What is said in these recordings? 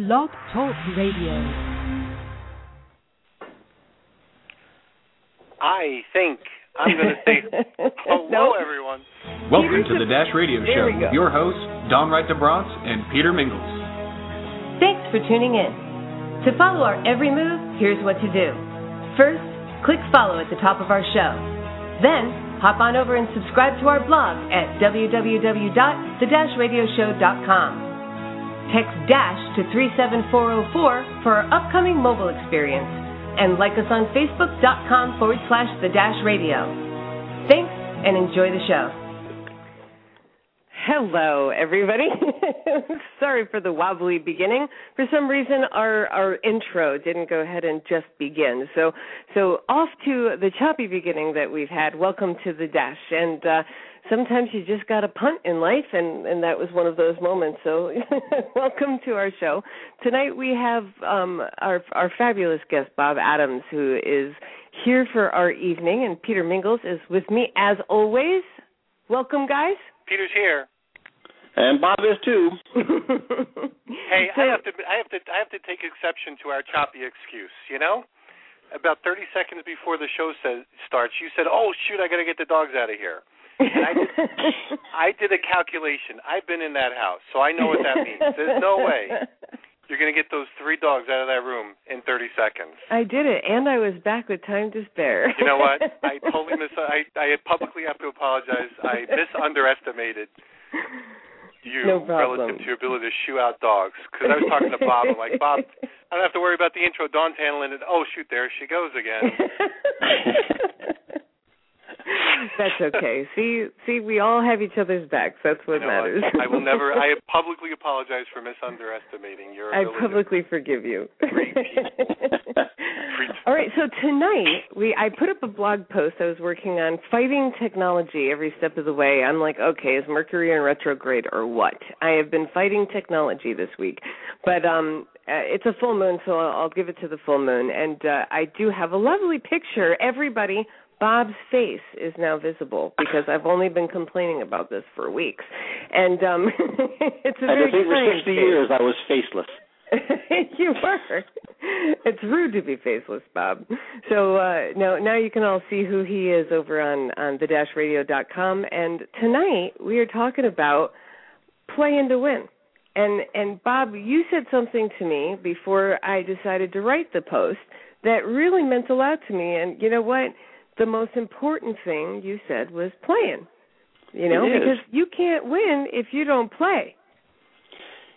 Blog Talk Radio. I think I'm going to say hello, Nope. everyone. Welcome Peter's to the Dash Radio There Show with your hosts, Dawn Wright DeBronce and Peter Mingles. Thanks for tuning in. To follow our every move, here's what to do. First, click follow at the top of our show. Then, hop on over and subscribe to our blog at www.the-radioshow.com. Text DASH to 37404 for our upcoming mobile experience. And like us on facebook.com forward slash the dash radio. Thanks and enjoy the show. Hello, everybody. Sorry for the wobbly beginning. For some reason, our our intro didn't go ahead and just begin. So so off to the choppy beginning that we've had. Welcome to the dash. And uh, sometimes you just got to punt in life, and and that was one of those moments. So welcome to our show. Tonight we have um, our our fabulous guest Bob Adams, who is here for our evening, and Peter Mingles is with me as always. Welcome, guys. Peter's here. And Bob is too. Hey, So- I have to I have to I have to take exception to our choppy excuse. You know, about 30 seconds before the show says, starts, you said, "Oh shoot, I got to get the dogs out of here." I did, I did a calculation. I've been in that house, so I know what that means. There's no way you're going to get those three dogs out of that room in 30 seconds. I did it, and I was back with time to spare. You know what? I totally mis. I I publicly have to apologize. I misunderestimated you No relative to your ability to shoo out dogs. Because I was talking to Bob. I'm like, Bob, I don't have to worry about the intro. Dawn's handling it. Oh shoot, there she goes again. That's okay. See, see, we all have each other's backs. That's what You know matters. I will never. I publicly apologize for misunderestimating your I publicly forgive you. All right, so tonight we I put up a blog post I was working on fighting technology every step of the way. I'm like, okay, is Mercury in retrograde or what? I have been fighting technology this week. But um uh, it's a full moon, so I'll, I'll give it to the full moon and uh, I do have a lovely picture. Everybody Bob's face is now visible because I've only been complaining about this for weeks. And um it's a And very I think for strange 60 face. years I was faceless. you were. It's rude to be faceless, Bob. So uh, now, now you can all see who he is over on on the com. And tonight we are talking about playing to win. And and Bob, you said something to me before I decided to write the post that really meant a lot to me. And you know what? The most important thing you said was playing. You know, because you can't win if you don't play.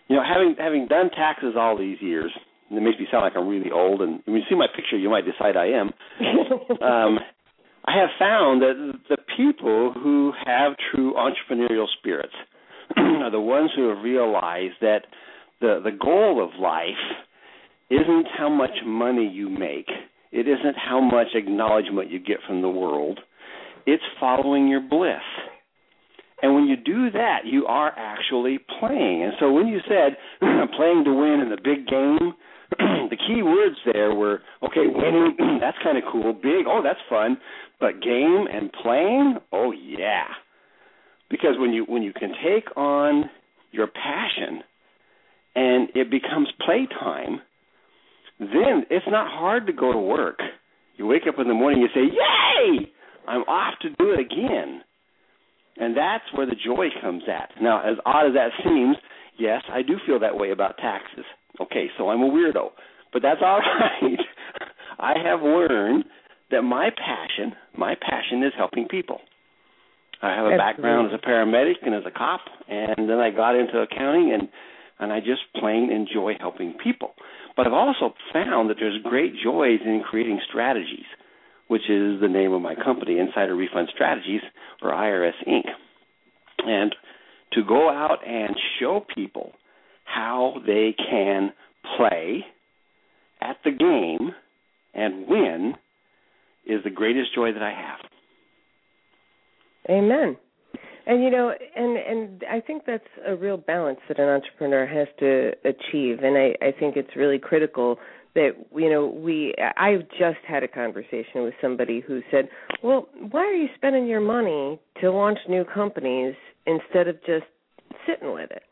You know, having having done taxes all these years, and it makes me sound like I'm really old. And when you see my picture, you might decide I am. Um, I have found that the people who have true entrepreneurial spirits are the ones who have realized that the the goal of life isn't how much money you make. It isn't how much acknowledgement you get from the world. It's following your bliss. And when you do that, you are actually playing. And so when you said playing to win in the big game, the key words there were okay, winning, that's kind of cool. Big, oh, that's fun. But game and playing, oh yeah. Because when you when you can take on your passion and it becomes playtime, then it's not hard to go to work. You wake up in the morning, you say, "Yay! I'm off to do it again." And that's where the joy comes at. Now, as odd as that seems, yes, I do feel that way about taxes. Okay, so I'm a weirdo, but that's all right. I have learned that my passion, my passion is helping people. I have a That's background as a paramedic and as a cop, and then I got into accounting and and I just plain enjoy helping people. But I've also found that there's great joys in creating strategies, which is the name of my company, Insider Refund Strategies, or IRS Inc. And to go out and show people how they can play at the game and win is the greatest joy that I have. Amen. And you know, and and I think that's a real balance that an entrepreneur has to achieve, and I I think it's really critical that you know we I've just had a conversation with somebody who said, "Well, why are you spending your money to launch new companies instead of just sitting with it?"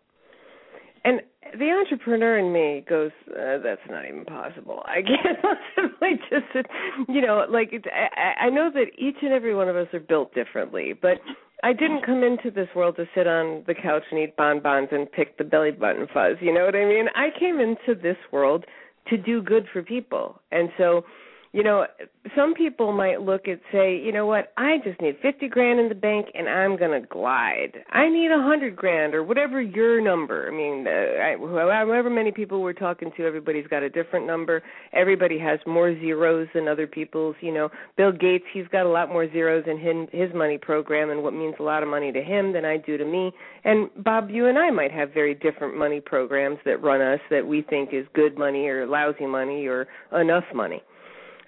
And the entrepreneur in me goes, uh, that's not even possible. I can't possibly just, you know, like it, I, I know that each and every one of us are built differently, but I didn't come into this world to sit on the couch and eat bonbons and pick the belly button fuzz. You know what I mean? I came into this world to do good for people, and so you know, some people might look at say, you know what, I just need 50 grand in the bank and I'm going to glide. I need a 100 grand or whatever your number. I mean, uh, I, however many people we're talking to, everybody's got a different number. Everybody has more zeros than other people's, you know. Bill Gates, he's got a lot more zeros in his, his money program and what means a lot of money to him than I do to me. And Bob, you and I might have very different money programs that run us that we think is good money or lousy money or enough money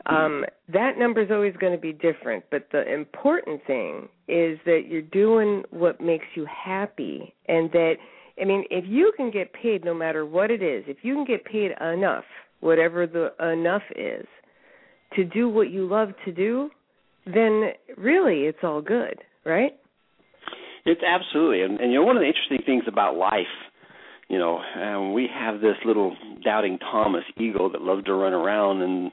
um, that number is always going to be different. But the important thing is that you're doing what makes you happy, and that I mean, if you can get paid no matter what it is, if you can get paid enough, whatever the enough is, to do what you love to do, then really it's all good, right? It's absolutely, and, and you know one of the interesting things about life, you know, um, we have this little doubting Thomas ego that loves to run around and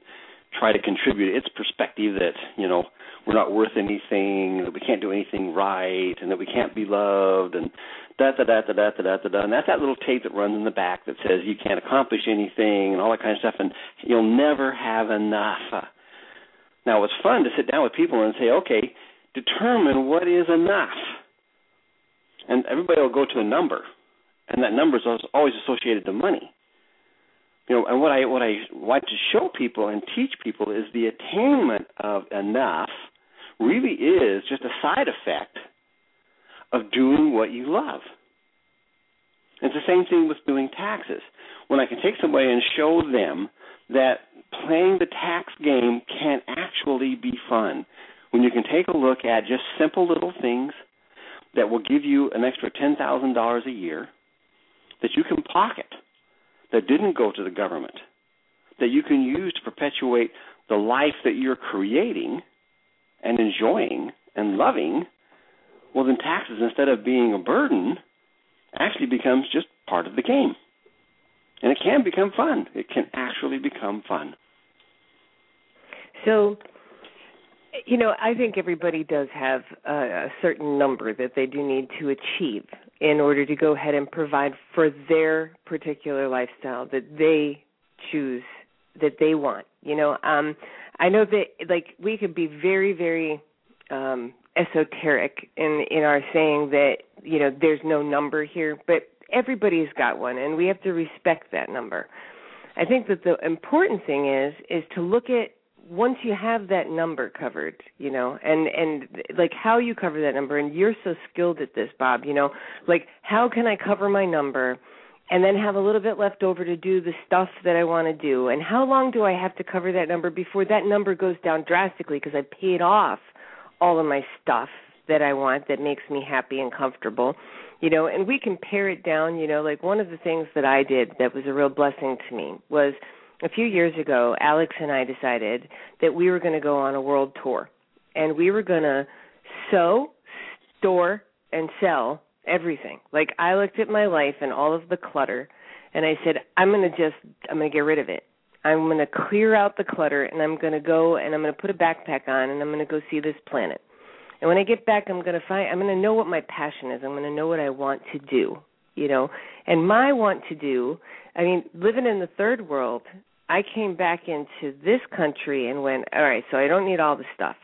try to contribute its perspective that you know we're not worth anything, that we can't do anything right, and that we can't be loved, and da da da da da da da da. And that's that little tape that runs in the back that says you can't accomplish anything and all that kind of stuff, and you'll never have enough. Now it's fun to sit down with people and say, okay, determine what is enough, and everybody will go to a number, and that number is always associated to money you know, and what I what I want to show people and teach people is the attainment of enough really is just a side effect of doing what you love. It's the same thing with doing taxes. When I can take somebody and show them that playing the tax game can actually be fun, when you can take a look at just simple little things that will give you an extra $10,000 a year that you can pocket that didn't go to the government that you can use to perpetuate the life that you're creating and enjoying and loving, well, then taxes, instead of being a burden, actually becomes just part of the game. And it can become fun. It can actually become fun. So, you know, I think everybody does have a, a certain number that they do need to achieve in order to go ahead and provide for their particular lifestyle that they choose that they want you know? Um i know that like we could be very very um esoteric in in our saying that you know there's no number here but everybody's got one and we have to respect that number. I think that the important thing is is to look at once you have that number covered, you know, and and like how you cover that number, and you're so skilled at this, Bob. You know, like how can I cover my number, and then have a little bit left over to do the stuff that I want to do, and how long do I have to cover that number before that number goes down drastically because I paid off all of my stuff that I want that makes me happy and comfortable. You know, and we can pare it down, you know, like one of the things that I did that was a real blessing to me was a few years ago, Alex and I decided that we were going to go on a world tour, and we were going to sew, store, and sell everything. Like I looked at my life and all of the clutter, and I said, I'm going to just, I'm going to get rid of it. I'm going to clear out the clutter, and I'm going to go and I'm going to put a backpack on, and I'm going to go see this planet. And when I get back, I'm going to find, I'm going to know what my passion is. I'm going to know what I want to do, you know. And my want to do, I mean, living in the third world, I came back into this country and went, all right, so I don't need all the stuff.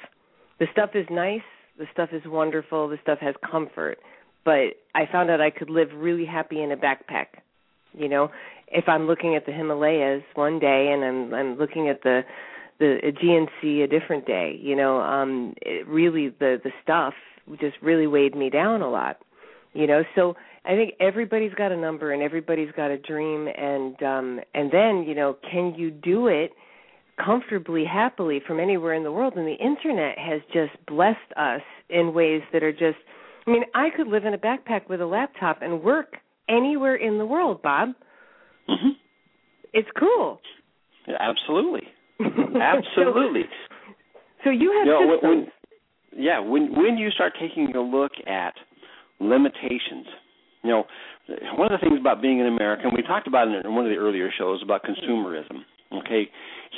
The stuff is nice, the stuff is wonderful, the stuff has comfort, but I found out I could live really happy in a backpack. You know, if I'm looking at the Himalayas one day and I'm I'm looking at the the Aegean Sea a different day, you know, um it really the the stuff just really weighed me down a lot. You know, so I think everybody's got a number and everybody's got a dream and um and then, you know, can you do it comfortably, happily from anywhere in the world? And the internet has just blessed us in ways that are just I mean, I could live in a backpack with a laptop and work anywhere in the world, Bob. Mm-hmm. It's cool. Yeah, absolutely. Absolutely. so, so, you have you know, systems. when, yeah, when when you start taking a look at limitations You know, one of the things about being an American, we talked about it in one of the earlier shows about consumerism. Okay,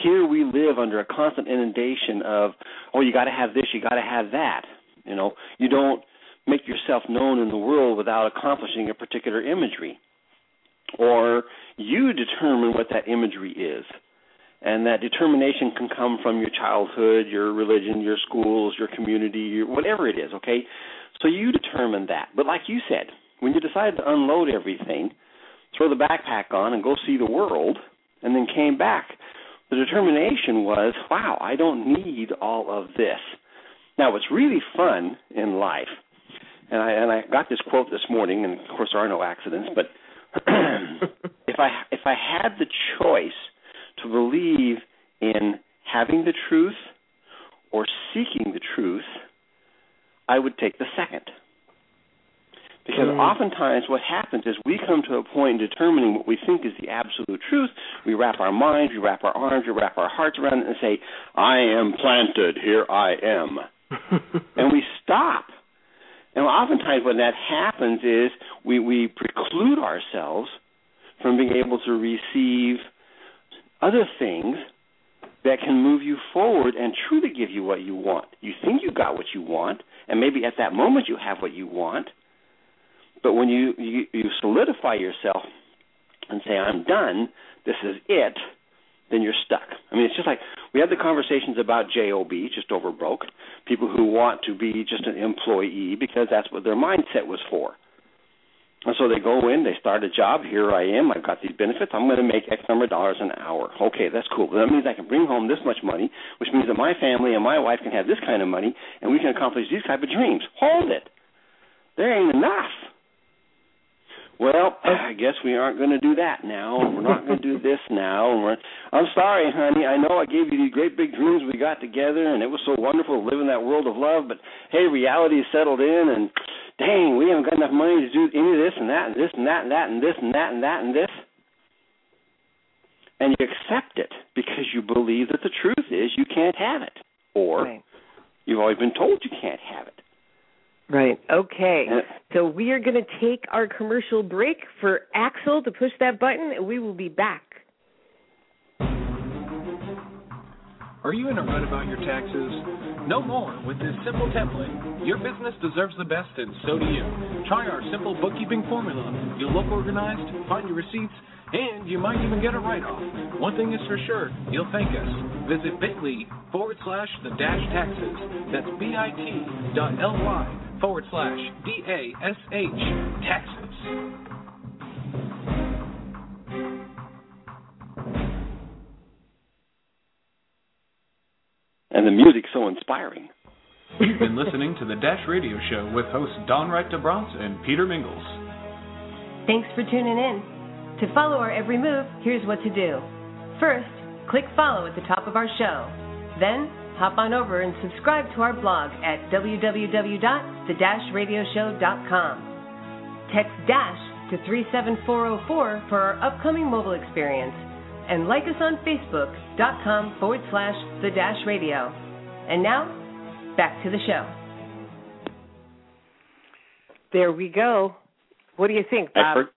here we live under a constant inundation of, oh, you got to have this, you got to have that. You know, you don't make yourself known in the world without accomplishing a particular imagery, or you determine what that imagery is. And that determination can come from your childhood, your religion, your schools, your community, your, whatever it is, okay? So you determine that. But like you said, when you decided to unload everything, throw the backpack on and go see the world, and then came back, the determination was, wow, I don't need all of this. Now, what's really fun in life, and I and I got this quote this morning, and of course there are no accidents, but if I if I had the choice to believe in having the truth or seeking the truth, I would take the second. Because mm. oftentimes what happens is we come to a point in determining what we think is the absolute truth. We wrap our minds, we wrap our arms, we wrap our hearts around it and say, I am planted, here I am. and we stop. And oftentimes when that happens is we, we preclude ourselves from being able to receive other things that can move you forward and truly give you what you want. You think you got what you want, and maybe at that moment you have what you want, but when you, you you solidify yourself and say I'm done, this is it, then you're stuck. I mean, it's just like we had the conversations about job, just over broke, people who want to be just an employee because that's what their mindset was for. And so they go in, they start a job. Here I am. I've got these benefits. I'm going to make X number of dollars an hour. Okay, that's cool. That means I can bring home this much money, which means that my family and my wife can have this kind of money, and we can accomplish these type of dreams. Hold it. There ain't enough. Well, oh. I guess we aren't going to do that now. We're not going to do this now. And we're, I'm sorry, honey. I know I gave you these great big dreams we got together, and it was so wonderful to live in that world of love. But hey, reality settled in, and dang, we haven't got enough money to do any of this and that and this and that and that and this and that and that and this. And you accept it because you believe that the truth is you can't have it, or right. you've always been told you can't have it. Right. Okay. So we are going to take our commercial break for Axel to push that button, and we will be back. Are you in a rut about your taxes? No more. With this simple template, your business deserves the best, and so do you. Try our simple bookkeeping formula. You'll look organized, find your receipts, and you might even get a write off. One thing is for sure, you'll thank us. Visit bit.ly forward slash the dash taxes. That's bit.ly forward slash D-A-S-H taxes. And the music's so inspiring. You've been listening to the Dash Radio Show with hosts Dawn Wright DeBronce and Peter Mingles. Thanks for tuning in. To follow our every move, here's what to do. First, click follow at the top of our show. Then, hop on over and subscribe to our blog at www.the-radioshow.com. Text DASH to 37404 for our upcoming mobile experience and like us on facebook.com forward slash the dash radio. And now, back to the show. There we go. What do you think, Bob? I, for-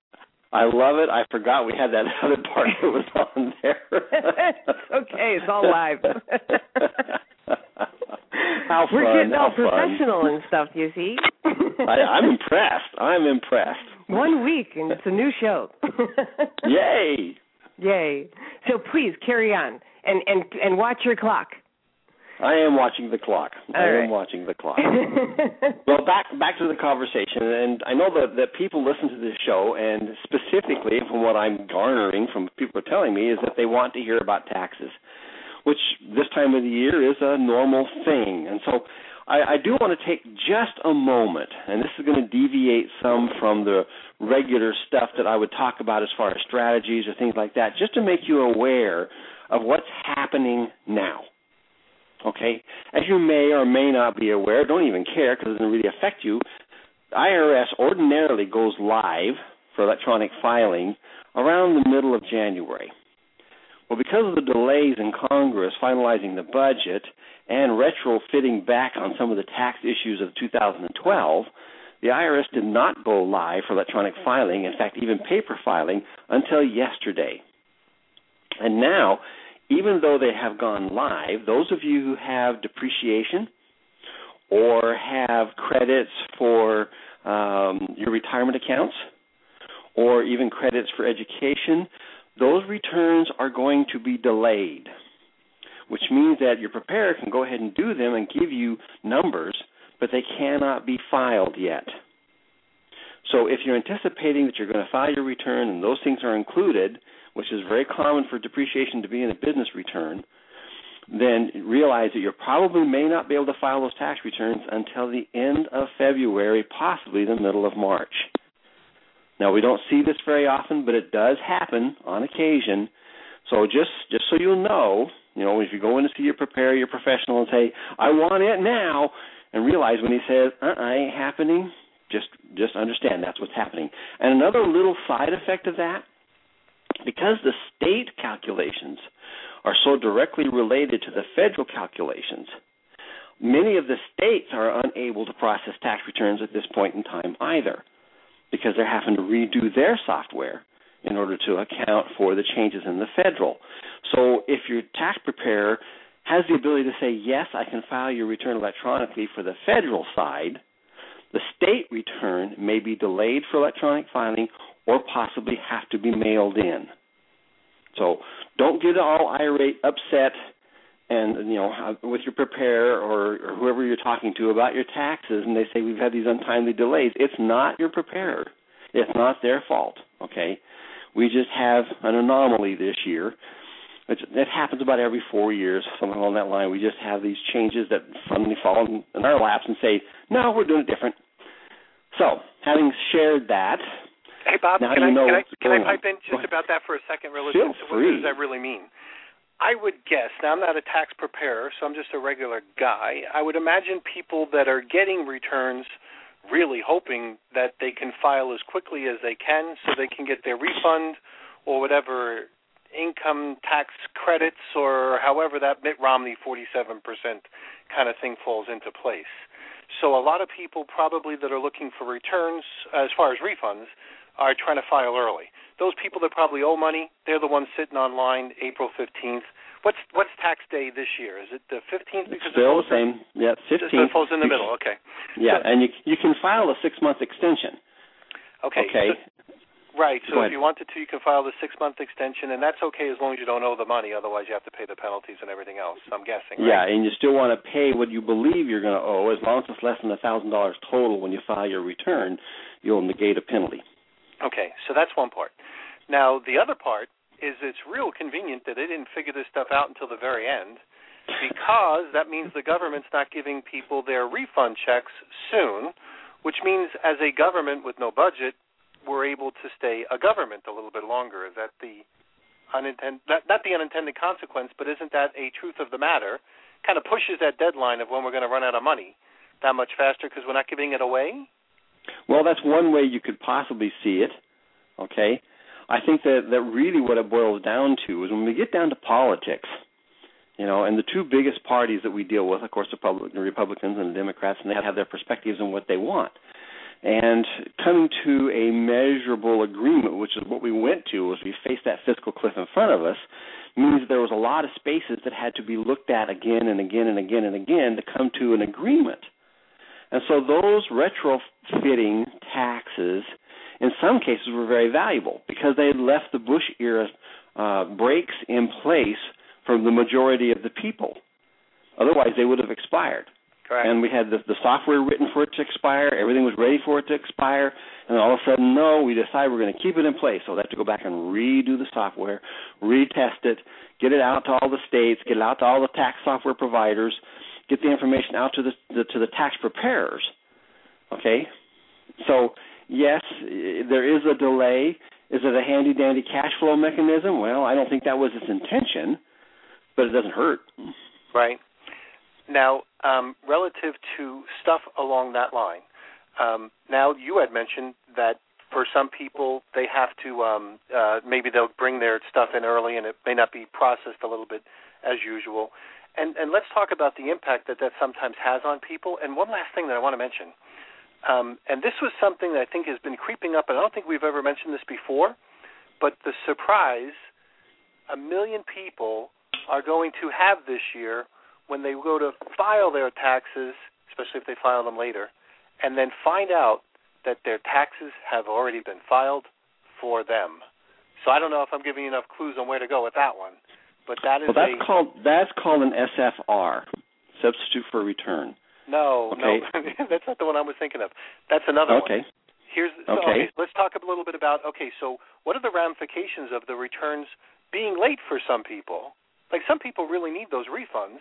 I love it. I forgot we had that other part that was on there. okay, it's all live. How We're fun, getting all professional fun. and stuff, you see. I, I'm impressed. I'm impressed. One week and it's a new show. Yay! Yay. So please carry on and and and watch your clock. I am watching the clock. All I right. am watching the clock. well, back back to the conversation, and I know that that people listen to this show, and specifically from what I'm garnering from people are telling me is that they want to hear about taxes, which this time of the year is a normal thing, and so. I, I do want to take just a moment, and this is going to deviate some from the regular stuff that I would talk about as far as strategies or things like that, just to make you aware of what's happening now. Okay? As you may or may not be aware, don't even care because it doesn't really affect you. The IRS ordinarily goes live for electronic filing around the middle of January. Well, because of the delays in Congress finalizing the budget and retrofitting back on some of the tax issues of 2012, the IRS did not go live for electronic filing, in fact, even paper filing, until yesterday. And now, even though they have gone live, those of you who have depreciation or have credits for um, your retirement accounts or even credits for education, those returns are going to be delayed, which means that your preparer can go ahead and do them and give you numbers, but they cannot be filed yet. So if you're anticipating that you're going to file your return and those things are included, which is very common for depreciation to be in a business return, then realize that you probably may not be able to file those tax returns until the end of February, possibly the middle of March. Now we don't see this very often, but it does happen on occasion. So just just so you'll know, you know, if you go in to see your preparer, your professional, and say, "I want it now," and realize when he says, "Uh, uh ain't happening," just just understand that's what's happening. And another little side effect of that, because the state calculations are so directly related to the federal calculations, many of the states are unable to process tax returns at this point in time either because they're having to redo their software in order to account for the changes in the federal. So if your tax preparer has the ability to say, yes, I can file your return electronically for the federal side, the state return may be delayed for electronic filing or possibly have to be mailed in. So don't get all irate, upset, and you know with your preparer or, or whoever you're talking to about your taxes, and they say we've had these untimely delays. It's not your preparer. It's not their fault. Okay, we just have an anomaly this year. It's, it happens about every four years, something along that line. We just have these changes that suddenly fall in, in our laps and say, "No, we're doing it different." So, having shared that, Hey Bob, now can I know can I can I on. pipe in just about that for a second relative Feel to what does that really mean? I would guess, now I'm not a tax preparer, so I'm just a regular guy. I would imagine people that are getting returns really hoping that they can file as quickly as they can so they can get their refund or whatever income tax credits or however that Mitt Romney 47% kind of thing falls into place. So a lot of people probably that are looking for returns as far as refunds are trying to file early. Those people that probably owe money, they're the ones sitting online April 15th. What's what's tax day this year? Is it the 15th because Still the same. Yeah, falls, fifteen. it falls in the middle. Okay. Yeah, So- and you you can file a six month extension. Okay. Okay. So, right. So if you wanted to, you can file the six month extension, and that's okay as long as you don't owe the money. Otherwise, you have to pay the penalties and everything else. I'm guessing. Yeah, and you still want to pay what you believe you're going to owe, as long as it's less than a thousand dollars total when you file your return. You'll negate a penalty. Okay. So that's one part. Now the other part is it's real convenient that they didn't figure this stuff out until the very end because that means the government's not giving people their refund checks soon, which means as a government with no budget, we're able to stay a government a little bit longer. Is that the unintended not, not the unintended consequence, but isn't that a truth of the matter? Kind of pushes that deadline of when we're going to run out of money that much faster because we're not giving it away. Well, that's one way you could possibly see it. Okay, I think that that really what it boils down to is when we get down to politics, you know, and the two biggest parties that we deal with, of course, the Republic, the Republicans and the Democrats, and they have their perspectives on what they want. And coming to a measurable agreement, which is what we went to as we faced that fiscal cliff in front of us, means there was a lot of spaces that had to be looked at again and again and again and again to come to an agreement. And so those retrofitting taxes, in some cases, were very valuable because they had left the Bush era uh, breaks in place for the majority of the people. Otherwise, they would have expired. Correct. And we had the, the software written for it to expire. Everything was ready for it to expire. And all of a sudden, no, we decide we're going to keep it in place. So they have to go back and redo the software, retest it, get it out to all the states, get it out to all the tax software providers, get the information out to the, the to the tax preparers. Okay, so yes, there is a delay. Is it a handy dandy cash flow mechanism? Well, I don't think that was its intention, but it doesn't hurt. Right. Now, um, relative to stuff along that line, um, now you had mentioned that for some people they have to um, uh, maybe they'll bring their stuff in early and it may not be processed a little bit as usual. And and let's talk about the impact that that sometimes has on people. And one last thing that I want to mention. Um, and this was something that I think has been creeping up, and I don't think we've ever mentioned this before. But the surprise, a million people are going to have this year when they go to file their taxes, especially if they file them later, and then find out that their taxes have already been filed for them. So I don't know if I'm giving you enough clues on where to go with that one, but that is well, that's a, called that's called an SFR, substitute for return. No, okay. no, that's not the one I was thinking of. That's another one. okay. one. Here's so, okay. okay. Let's talk a little bit about okay. So what are the ramifications of the returns being late for some people? Like some people really need those refunds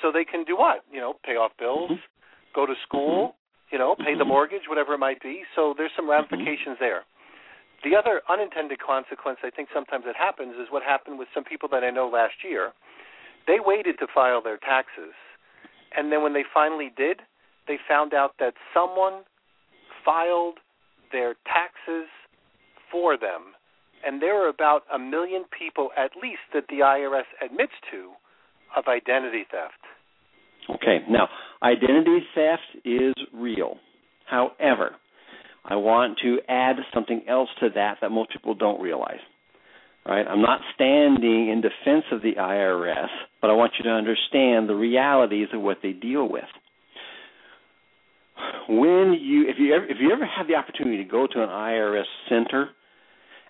so they can do what? You know, pay off bills, mm-hmm. go to school, mm-hmm. you know, pay the mm-hmm. mortgage, whatever it might be. So there's some mm-hmm. ramifications there. The other unintended consequence I think sometimes it happens is what happened with some people that I know last year. They waited to file their taxes. And then when they finally did, they found out that someone filed their taxes for them. And there are about a million people, at least, that the IRS admits to of identity theft. Okay, now, identity theft is real. However, I want to add something else to that that most people don't realize. Right? I'm not standing in defense of the IRS, but I want you to understand the realities of what they deal with. When you if you ever if you ever have the opportunity to go to an IRS center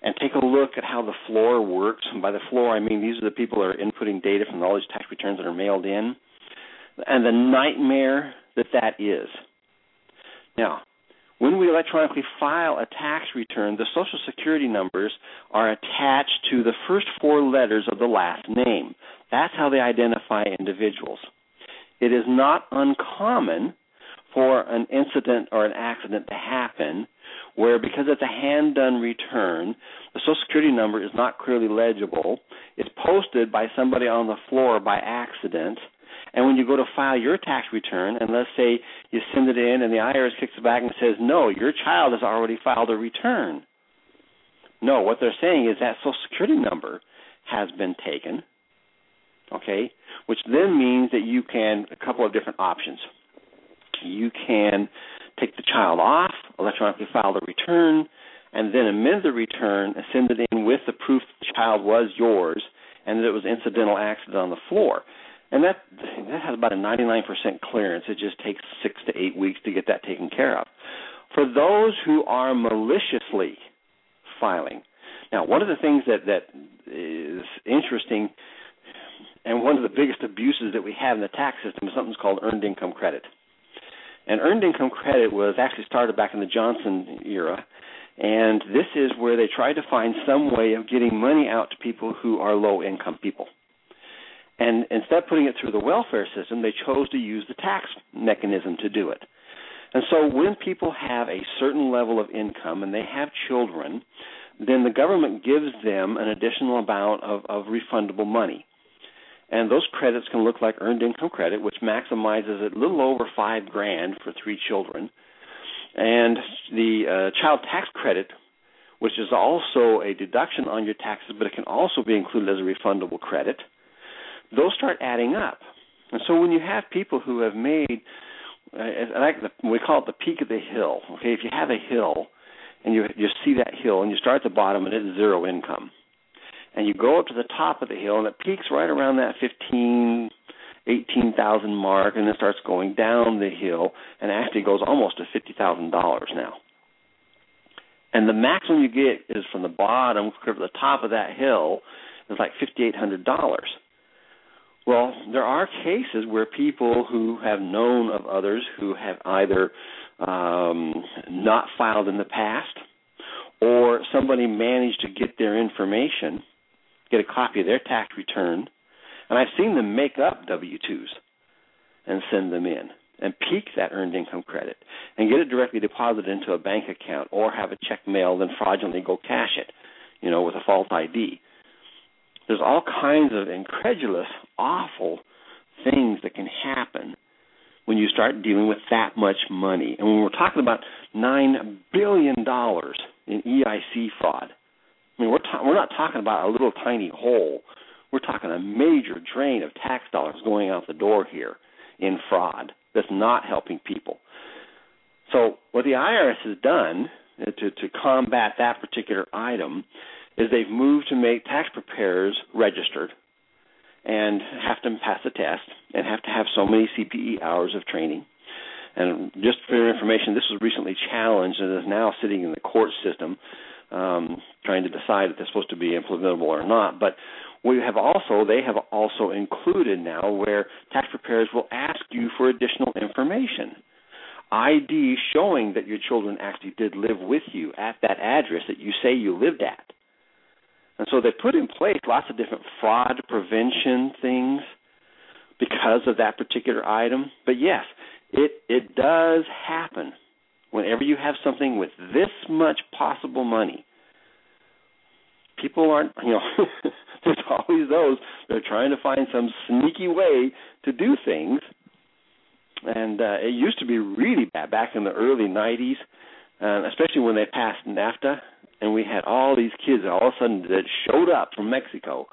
and take a look at how the floor works, and by the floor I mean these are the people that are inputting data from all these tax returns that are mailed in, and the nightmare that that is. Now, when we electronically file a tax return, the Social Security numbers are attached to the first four letters of the last name. That's how they identify individuals. It is not uncommon for an incident or an accident to happen where, because it's a hand done return, the Social Security number is not clearly legible. It's posted by somebody on the floor by accident and when you go to file your tax return, and let's say you send it in and the IRS kicks it back and says, no, your child has already filed a return. No, what they're saying is that Social Security number has been taken, okay, which then means that you can, a couple of different options. You can take the child off, electronically file the return, and then amend the return and send it in with the proof the child was yours and that it was incidental accident on the floor and that that has about a 99% clearance. It just takes six to eight weeks to get that taken care of. For those who are maliciously filing, now one of the things that that is interesting, and one of the biggest abuses that we have in the tax system is something called earned income credit. And earned income credit was actually started back in the Johnson era, and this is where they tried to find some way of getting money out to people who are low income people and instead of putting it through the welfare system, they chose to use the tax mechanism to do it. And so when people have a certain level of income and they have children, then the government gives them an additional amount of, of refundable money. And those credits can look like earned income credit, which maximizes a little over five grand for three children. And the uh, child tax credit, which is also a deduction on your taxes, but it can also be included as a refundable credit those start adding up. And so when you have people who have made, uh, like the, we call it the peak of the hill. Okay, if you have a hill, and you you see that hill, and you start at the bottom, and it's zero income, and you go up to the top of the hill, and it peaks right around that fifteen, eighteen thousand mark, and then starts going down the hill, and actually goes almost to fifty thousand dollars now. And the maximum you get is from the bottom to the top of that hill is like fifty eight hundred dollars. Well, there are cases where people who have known of others who have either um, not filed in the past or somebody managed to get their information, get a copy of their tax return, and I've seen them make up W 2s and send them in and peak that earned income credit and get it directly deposited into a bank account or have a check mailed and fraudulently go cash it, you know, with a false ID there's all kinds of incredulous, awful things that can happen when you start dealing with that much money. And when we're talking about nine billion dollars in EIC fraud, I mean we're ta- we're not talking about a little tiny hole. We're talking a major drain of tax dollars going out the door here in fraud that's not helping people. So what the IRS has done to to combat that particular item is they've moved to make tax preparers registered and have to pass a test and have to have so many CPE hours of training. And just for your information, this was recently challenged and is now sitting in the court system, um, trying to decide if they're supposed to be implementable or not. But we have also they have also included now where tax preparers will ask you for additional information. ID showing that your children actually did live with you at that address that you say you lived at. And so they put in place lots of different fraud prevention things because of that particular item. But yes, it it does happen whenever you have something with this much possible money. People aren't, you know, there's always those that are trying to find some sneaky way to do things. And uh, it used to be really bad back in the early 90s, uh, especially when they passed NAFTA and we had all these kids all of a sudden that showed up from Mexico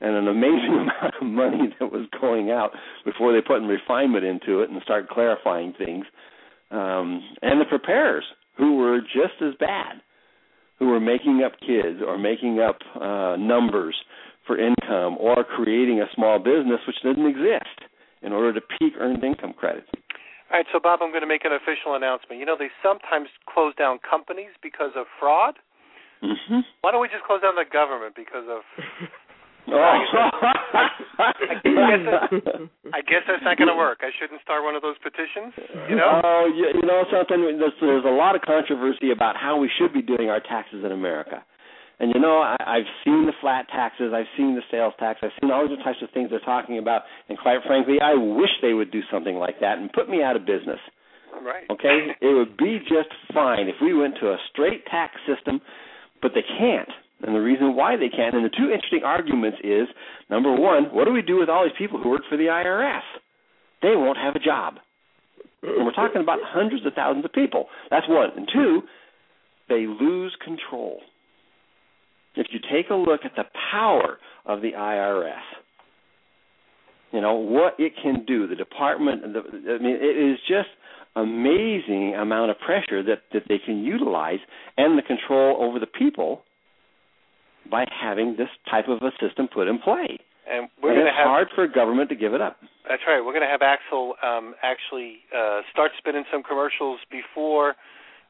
and an amazing amount of money that was going out before they put in refinement into it and start clarifying things. Um, and the preparers who were just as bad, who were making up kids or making up uh, numbers for income or creating a small business which didn't exist in order to peak earned income credits. All right, so Bob, I'm going to make an official announcement. You know, they sometimes close down companies because of fraud. Mm-hmm. Why don't we just close down the government because of? Oh. I, guess I guess that's not going to work. I shouldn't start one of those petitions. You know? Oh, you, you know something. There's, there's a lot of controversy about how we should be doing our taxes in America. And you know, I, I've seen the flat taxes, I've seen the sales tax, I've seen all the types of things they're talking about, and quite frankly, I wish they would do something like that and put me out of business. Right. Okay, it would be just fine if we went to a straight tax system but they can't. And the reason why they can't, and the two interesting arguments is number one, what do we do with all these people who work for the IRS? They won't have a job. And we're talking about hundreds of thousands of people. That's one. And two, they lose control. If you take a look at the power of the IRS, you know what it can do. The department, the, I mean, it is just amazing amount of pressure that that they can utilize and the control over the people by having this type of a system put in play. And we're and going to it's have hard for government to give it up. That's right. We're going to have Axel um, actually uh, start spinning some commercials before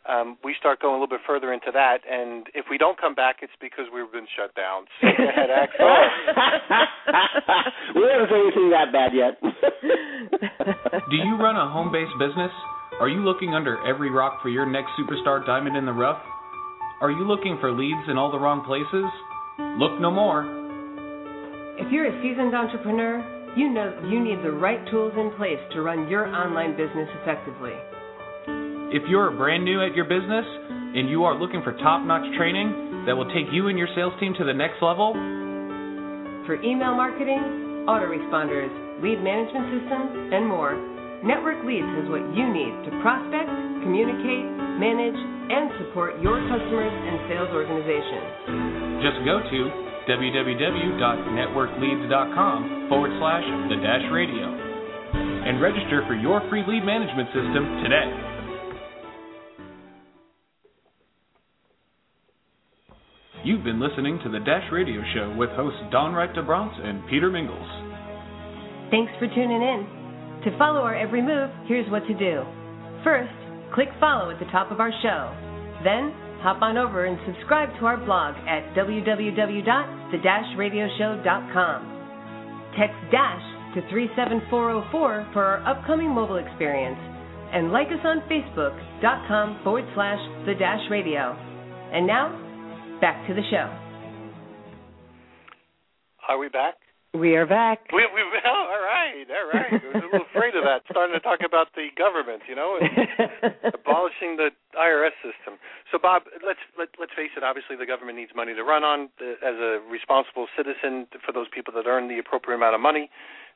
um, we start going a little bit further into that. And if we don't come back, it's because we've been shut down. So ahead, Axel. we haven't seen anything that bad yet. Do you run a home based business? Are you looking under every rock for your next superstar diamond in the rough? Are you looking for leads in all the wrong places? Look no more. If you're a seasoned entrepreneur, you know you need the right tools in place to run your online business effectively. If you're brand new at your business and you are looking for top notch training that will take you and your sales team to the next level, For email marketing, autoresponders, lead management systems, and more, Network Leads has what you need to prospect, communicate, manage, and support your customers and sales organization. just go to www.networkleads.com forward slash the dash radio and register for your free lead management system today. You've been listening to the Dash Radio Show with hosts Dawn Wright DeBronce and Peter Mingles. Thanks for tuning in. To follow our every move, here's what to do. First, click follow at the top of our show. Then, hop on over and subscribe to our blog at www.the-radioshow.com. Text DASH to 37404 for our upcoming mobile experience. And like us on Facebook.com forward slash the dash radio. And now, back to the show. Are we back? We are back. We, we, oh, all right, all right. I was a little afraid of that, starting to talk about the government, you know, and abolishing the IRS system. So, Bob, let's let, let's face it. Obviously, the government needs money to run on. Uh, as a responsible citizen, for those people that earn the appropriate amount of money,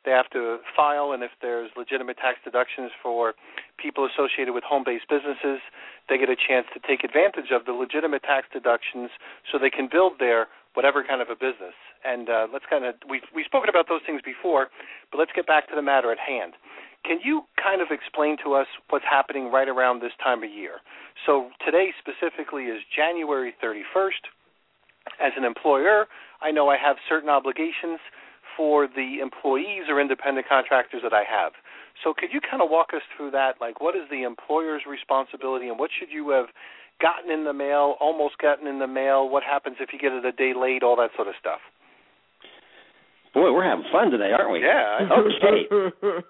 they have to file, and if there's legitimate tax deductions for people associated with home-based businesses, they get a chance to take advantage of the legitimate tax deductions so they can build their whatever kind of a business. And uh, let's kind of we've we've spoken about those things before, but let's get back to the matter at hand. can you kind of explain to us what's happening right around this time of year? So today specifically is January 31st. As an employer, I know I have certain obligations for the employees or independent contractors that I have. So could you kind of walk us through that? Like, what is the employer's responsibility, and what should you have gotten in the mail, almost gotten in the mail? What happens if you get it a day late? All that sort of stuff. Boy, we're having fun today, aren't we? Yeah. Okay.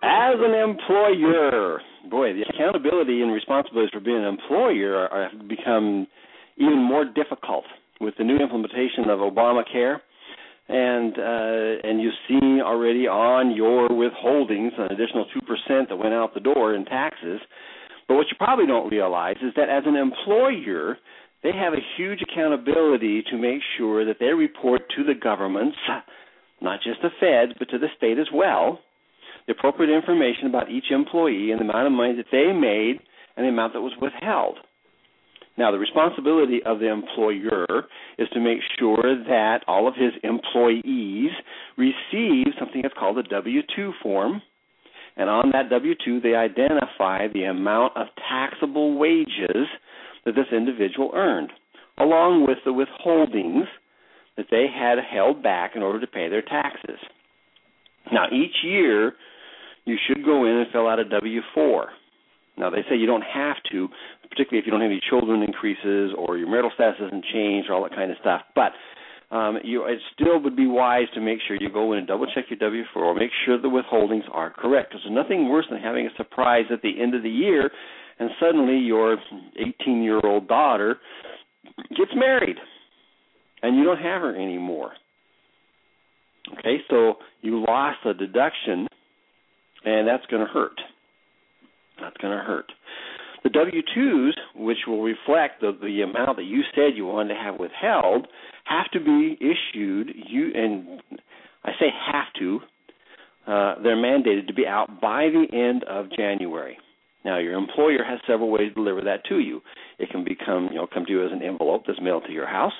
As an employer, boy, the accountability and responsibilities for being an employer are, have become even more difficult with the new implementation of Obamacare. And uh, and you've seen already on your withholdings an additional two percent that went out the door in taxes. But what you probably don't realize is that as an employer, they have a huge accountability to make sure that they report to the governments not just the feds, but to the state as well, the appropriate information about each employee and the amount of money that they made and the amount that was withheld. Now, the responsibility of the employer is to make sure that all of his employees receive something that's called a W 2 form. And on that W 2, they identify the amount of taxable wages that this individual earned, along with the withholdings that they had held back in order to pay their taxes. Now, each year, you should go in and fill out a W 4. Now, they say you don't have to, particularly if you don't have any children increases or your marital status hasn't changed or all that kind of stuff. But um, you, it still would be wise to make sure you go in and double check your W 4, make sure the withholdings are correct. Because there's nothing worse than having a surprise at the end of the year and suddenly your 18 year old daughter gets married and you don't have her anymore. Okay, so you lost a deduction, and that's going to hurt. That's going to hurt. The W 2s, which will reflect the, the amount that you said you wanted to have withheld, have to be issued. You and I say have to. Uh, they're mandated to be out by the end of January. Now, your employer has several ways to deliver that to you. It can become, you know, come to you as an envelope that's mailed to your house.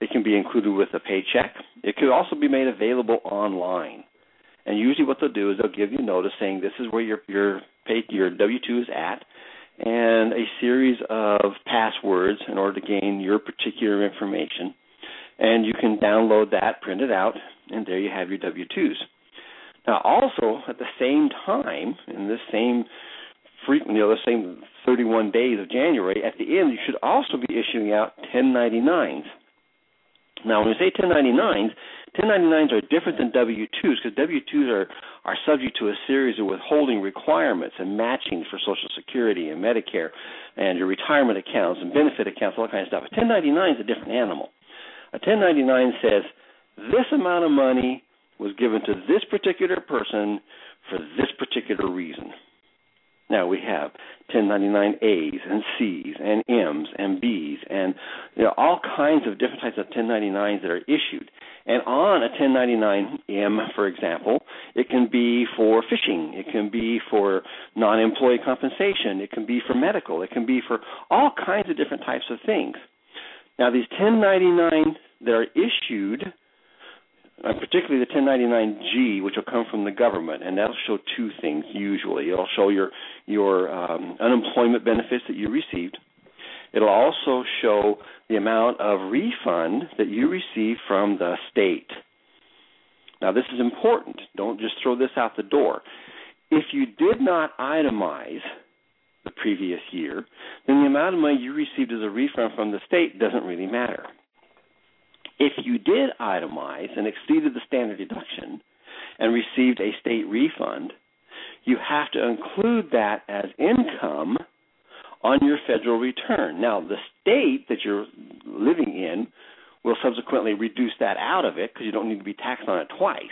It can be included with a paycheck. It could also be made available online. And usually, what they'll do is they'll give you notice saying this is where your your pay, your W two is at, and a series of passwords in order to gain your particular information. And you can download that, print it out, and there you have your W twos. Now, also at the same time, in this same frequent, you know, the same 31 days of January, at the end, you should also be issuing out 1099s. Now, when we say 1099s, 1099s are different than W-2s because W-2s are, are subject to a series of withholding requirements and matching for Social Security and Medicare and your retirement accounts and benefit accounts, all that kind of stuff. A 1099 is a different animal. A 1099 says this amount of money was given to this particular person for this particular reason. Now we have 1099As and Cs and Ms and Bs and you know, all kinds of different types of 1099s that are issued. And on a 1099M, for example, it can be for fishing, it can be for non-employee compensation, it can be for medical, it can be for all kinds of different types of things. Now these 1099 that are issued uh, particularly the 1099G, which will come from the government, and that'll show two things usually. It'll show your your um, unemployment benefits that you received. It'll also show the amount of refund that you received from the state. Now, this is important. Don't just throw this out the door. If you did not itemize the previous year, then the amount of money you received as a refund from the state doesn't really matter. If you did itemize and exceeded the standard deduction and received a state refund, you have to include that as income on your federal return. Now, the state that you're living in will subsequently reduce that out of it because you don't need to be taxed on it twice.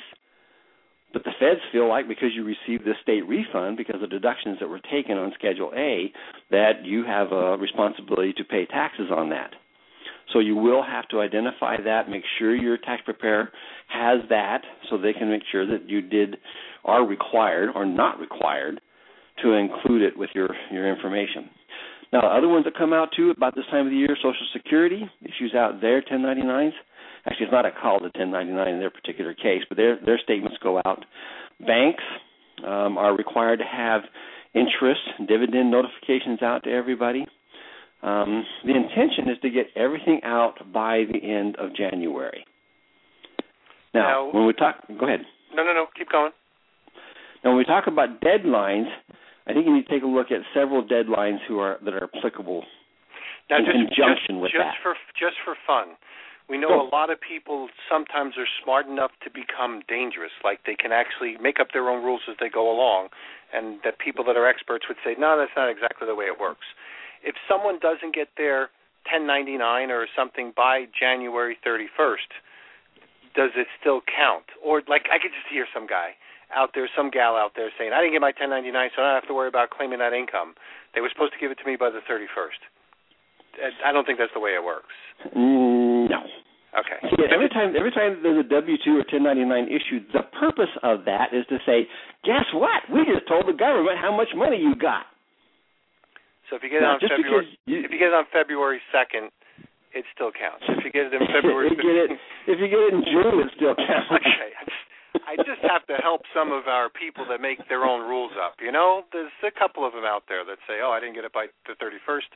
But the feds feel like because you received this state refund, because of deductions that were taken on Schedule A, that you have a responsibility to pay taxes on that. So you will have to identify that, make sure your tax preparer has that so they can make sure that you did are required or not required to include it with your, your information. Now, other ones that come out too about this time of the year, Social Security issues out their 1099s. Actually, it's not a call to 1099 in their particular case, but their their statements go out. Banks um, are required to have interest, dividend notifications out to everybody. Um, the intention is to get everything out by the end of January. Now, Now- when we talk, go ahead. No, no, no. Keep going. Now, when we talk about deadlines, I think you need to take a look at several deadlines who are that are applicable. Now, in just, conjunction just, with just that. for just for fun, we know a lot of people sometimes are smart enough to become dangerous. Like they can actually make up their own rules as they go along, and that people that are experts would say, no, that's not exactly the way it works. If someone doesn't get their 1099 or something by January 31st, does it still count? Or like I could just hear some guy out there, some gal out there saying, I didn't get my 1099, so I don't have to worry about claiming that income. They were supposed to give it to me by the 31st. I don't think that's the way it works. Mm, no. Okay. See, every time every time there's a W two or ten ninety nine issued, the purpose of that is to say, guess what? We just told the government how much money you got. So if you get it Now, on February, you- if you get it on February second, it still counts. If you get it in February, if you get it if you get it in June, it still counts. okay. I just, have to help some of our people that make their own rules up. You know, there's a couple of them out there that say, "Oh, I didn't get it by the 31st.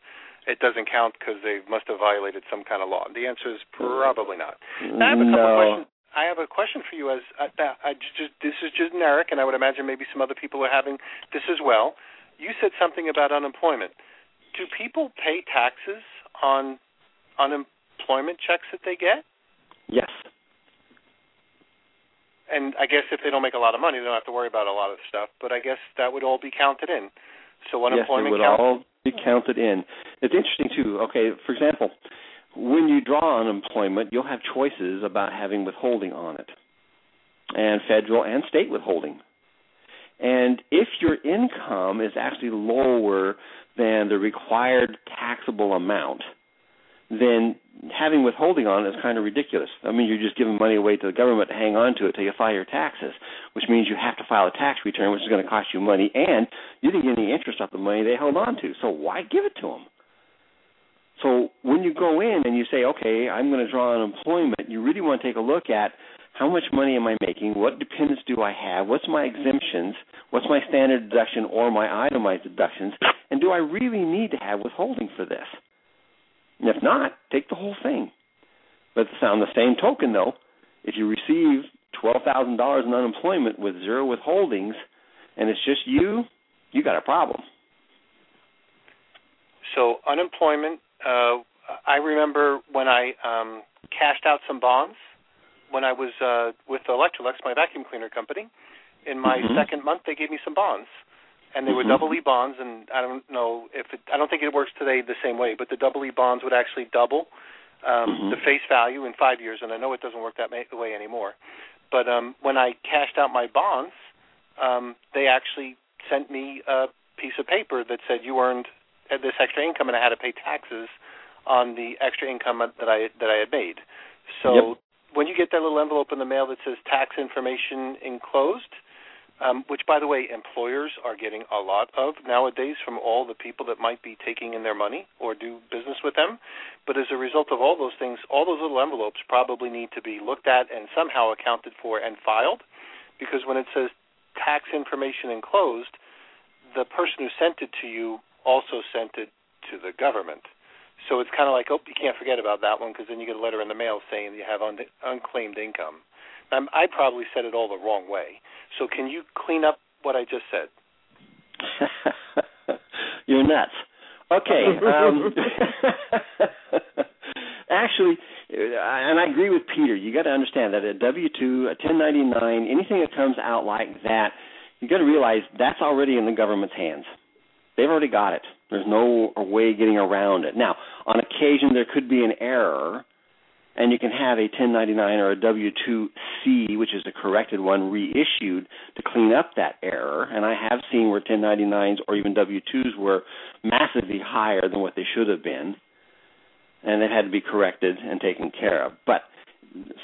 It doesn't count because they must have violated some kind of law." And the answer is probably not. I have a couple no. questions. I have a question for you. As uh, I just this is just generic, and I would imagine maybe some other people are having this as well. You said something about unemployment. Do people pay taxes on unemployment checks that they get? Yes. And I guess if they don't make a lot of money, they don't have to worry about a lot of stuff. But I guess that would all be counted in. So unemployment Yes, it would counts. all be counted in. It's interesting too. Okay, for example, when you draw unemployment, you'll have choices about having withholding on it, and federal and state withholding. And if your income is actually lower than the required taxable amount, then having withholding on it is kind of ridiculous. I mean, you're just giving money away to the government to hang on to it till you file your taxes, which means you have to file a tax return, which is going to cost you money, and you didn't get any interest off the money they held on to. So why give it to them? So when you go in and you say, okay, I'm going to draw unemployment, you really want to take a look at how much money am I making? What dependents do I have? What's my exemptions? What's my standard deduction or my itemized deductions? And do I really need to have withholding for this? And if not, take the whole thing. But on the same token, though, if you receive twelve thousand dollars in unemployment with zero withholdings, and it's just you, you got a problem. So unemployment. Uh, I remember when I um, cashed out some bonds when I was uh, with Electrolux, my vacuum cleaner company. In my Mhm. second month, they gave me some bonds, and they were Mhm. double E bonds. And I don't know if it, I don't think it works today the same way, but the double E bonds would actually double um, Mhm. the face value in five years. And I know it doesn't work that way anymore. But um, when I cashed out my bonds, um, they actually sent me a piece of paper that said you earned uh, this extra income, and I had to pay taxes on the extra income that I that I had made. So Yep. When you get that little envelope in the mail that says tax information enclosed, um, which by the way employers are getting a lot of nowadays from all the people that might be taking in their money or do business with them. But as a result of all those things, all those little envelopes probably need to be looked at and somehow accounted for and filed, because when it says tax information enclosed, the person who sent it to you also sent it to the government. So it's kind of like, oh, you can't forget about that one because then you get a letter in the mail saying you have un- unclaimed income. I probably said it all the wrong way. So can you clean up what I just said? You're nuts. Okay. Um, actually, uh, and I agree with Peter. You got to understand that a W two, a 1099, anything that comes out like that, you got to realize that's already in the government's hands. They've already got it. There's no way getting around it. Now, on occasion, there could be an error, and you can have a 1099 or a W2C, which is a corrected one, reissued to clean up that error. And I have seen where 1099s or even W2s were massively higher than what they should have been, and they had to be corrected and taken care of. But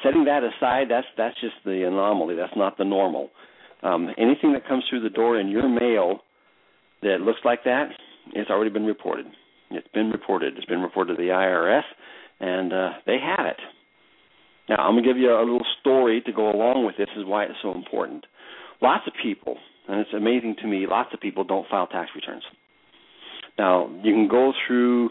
setting that aside, that's that's just the anomaly. That's not the normal. Um, anything that comes through the door in your mail that looks like that, it's already been reported. It's been reported. It's been reported to the IRS, and uh, they have it. Now, I'm going to give you a little story to go along with this. Is why it's so important. Lots of people and it's amazing to me, lots of people don't file tax returns. Now, you can go through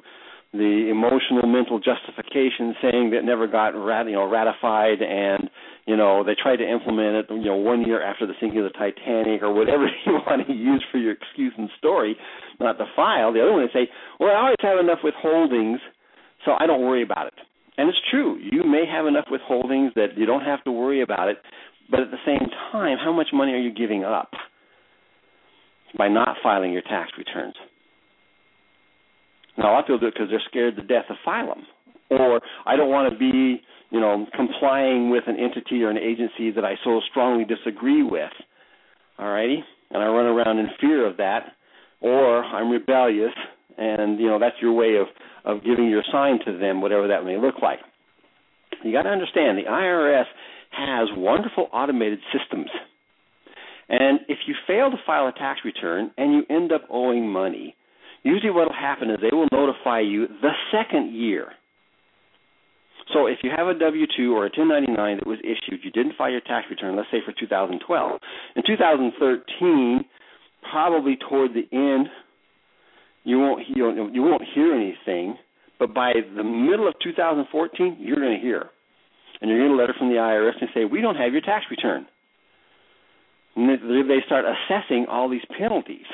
the emotional mental justification saying that never got rat, you know ratified and you know they tried to implement it you know one year after the sinking of the Titanic or whatever you want to use for your excuse and story not to file. The other one they say well I always have enough withholdings so I don't worry about it. And it's true. You may have enough withholdings that you don't have to worry about it but at the same time how much money are you giving up by not filing your tax returns now, a lot of people do it because they're scared to death file them, or I don't want to be, you know, complying with an entity or an agency that I so strongly disagree with. All righty, and I run around in fear of that, or I'm rebellious, and you know that's your way of of giving your sign to them, whatever that may look like. You got to understand the IRS has wonderful automated systems. And if you fail to file a tax return and you end up owing money, usually what will happen is they will notify you the second year. So if you have a W-2 or a 1099 that was issued, you didn't file your tax return, let's say for 2012. In 2013, probably toward the end, you won't you, you won't hear anything, but by the middle of 2014, you're going to hear, and you're going to get a letter from the IRS and say, "We don't have your tax return." And they start assessing all these penalties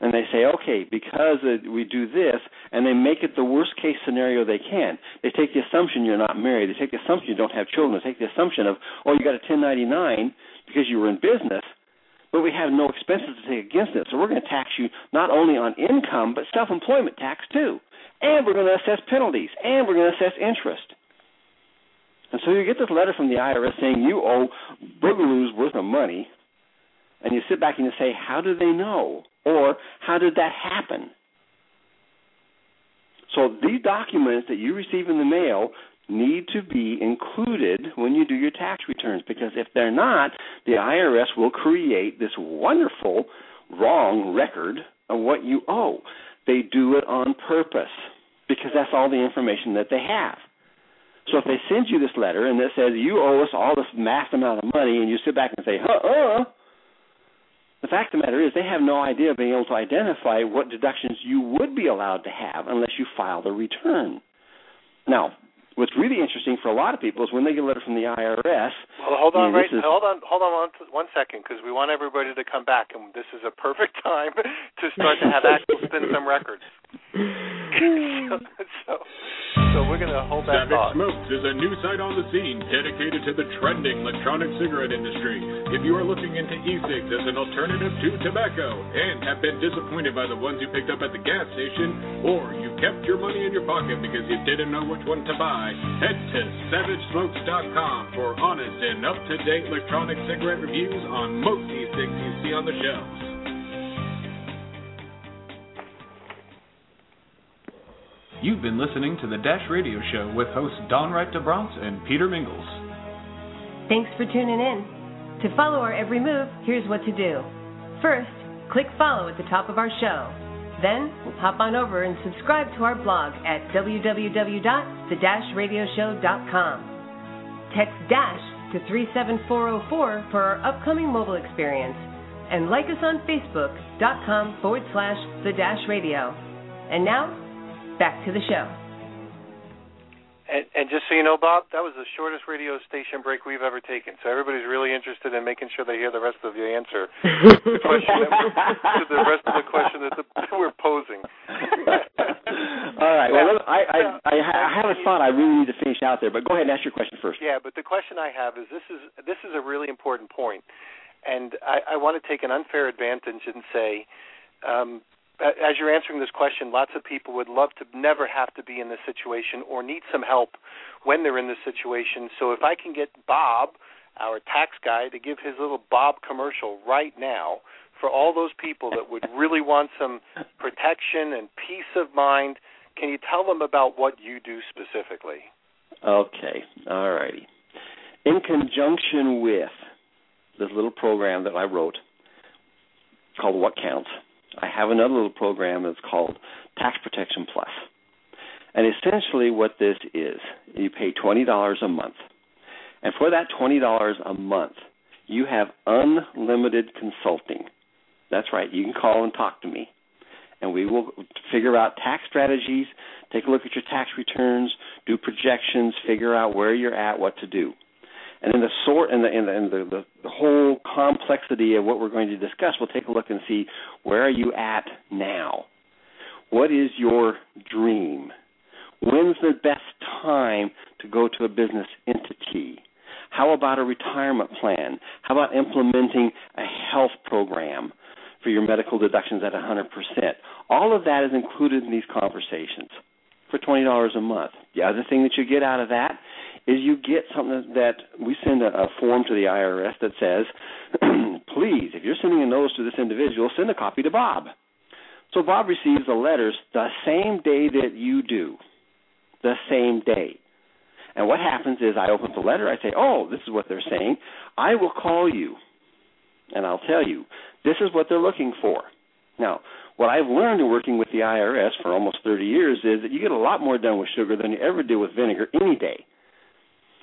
and they say, okay, because we do this, and they make it the worst case scenario they can. They take the assumption you're not married. They take the assumption you don't have children. They take the assumption of, oh, you got a 1099 because you were in business, but we have no expenses to take against it. So we're going to tax you not only on income, but self-employment tax too. And we're going to assess penalties, and we're going to assess interest. And so you get this letter from the IRS saying you owe boogaloo's worth of money, and you sit back and you say, how do they know? Or how did that happen? So these documents that you receive in the mail need to be included when you do your tax returns because if they're not, the IRS will create this wonderful wrong record of what you owe. They do it on purpose because that's all the information that they have. So if they send you this letter and it says you owe us all this mass amount of money and you sit back and say, uh-uh, the fact of the matter is, they have no idea of being able to identify what deductions you would be allowed to have unless you file the return. Now, what's really interesting for a lot of people is when they get a letter from the IRS. Well, hold on, right, is, hold on, hold on one, one second, because we want everybody to come back, and this is a perfect time to start to have actual spin some records. So, so we're going to hold that Savage thought. Smokes is a new site on the scene dedicated to the trending electronic cigarette industry. If you are looking into e-cigs as an alternative to tobacco and have been disappointed by the ones you picked up at the gas station, or you kept your money in your pocket because you didn't know which one to buy, head to SavageSmokes.com for honest and up-to-date electronic cigarette reviews on most e-cigs you see on the shelves. You've been listening to the Dash Radio Show with hosts Dawn Wright DeBronce and Peter Mingles. Thanks for tuning in. To follow our every move, here's what to do. First, click follow at the top of our show. Then, hop on over and subscribe to our blog at www.the-radioshow.com. Text DASH to 37404 for our upcoming mobile experience. And like us on Facebook.com forward slash The Dash Radio. And now, back to the show. And, and just so you know, Bob, that was the shortest radio station break we've ever taken. So everybody's really interested in making sure they hear the rest of the answer to the question to the rest of the question that, the, that we're posing. All right. Well, I, I, I, I have a thought I really need to finish out there, but go ahead and ask your question first. Yeah, but the question I have is this is this is a really important point, and I, I want to take an unfair advantage and say. Um, as you're answering this question, lots of people would love to never have to be in this situation or need some help when they're in this situation. So if I can get Bob, our tax guy, to give his little Bob commercial right now for all those people that would really want some protection and peace of mind, can you tell them about what you do specifically? Okay, all righty. In conjunction with this little program that I wrote called What Counts I have another little program that's called Tax Protection Plus. And essentially, what this is, you pay $20 a month. And for that $20 a month, you have unlimited consulting. That's right. You can call and talk to me, and we will figure out tax strategies, take a look at your tax returns, do projections, figure out where you're at, what to do. And in the sort and the and the, and the, the, the whole complexity of what we're going to discuss, we'll take a look and see where are you at now. What is your dream? When's the best time to go to a business entity? How about a retirement plan? How about implementing a health program for your medical deductions at 100%? All of that is included in these conversations for $20 a month. The other thing that you get out of that is you get something that we send a, a form to the IRS that says, please, if you're sending a notice to this individual, send a copy to Bob. So Bob receives the letters the same day that you do, the same day. And what happens is I open the letter, I say, oh, this is what they're saying. I will call you, and I'll tell you, this is what they're looking for. Now, what I've learned in working with the IRS for almost 30 years is that you get a lot more done with sugar than you ever do with vinegar any day.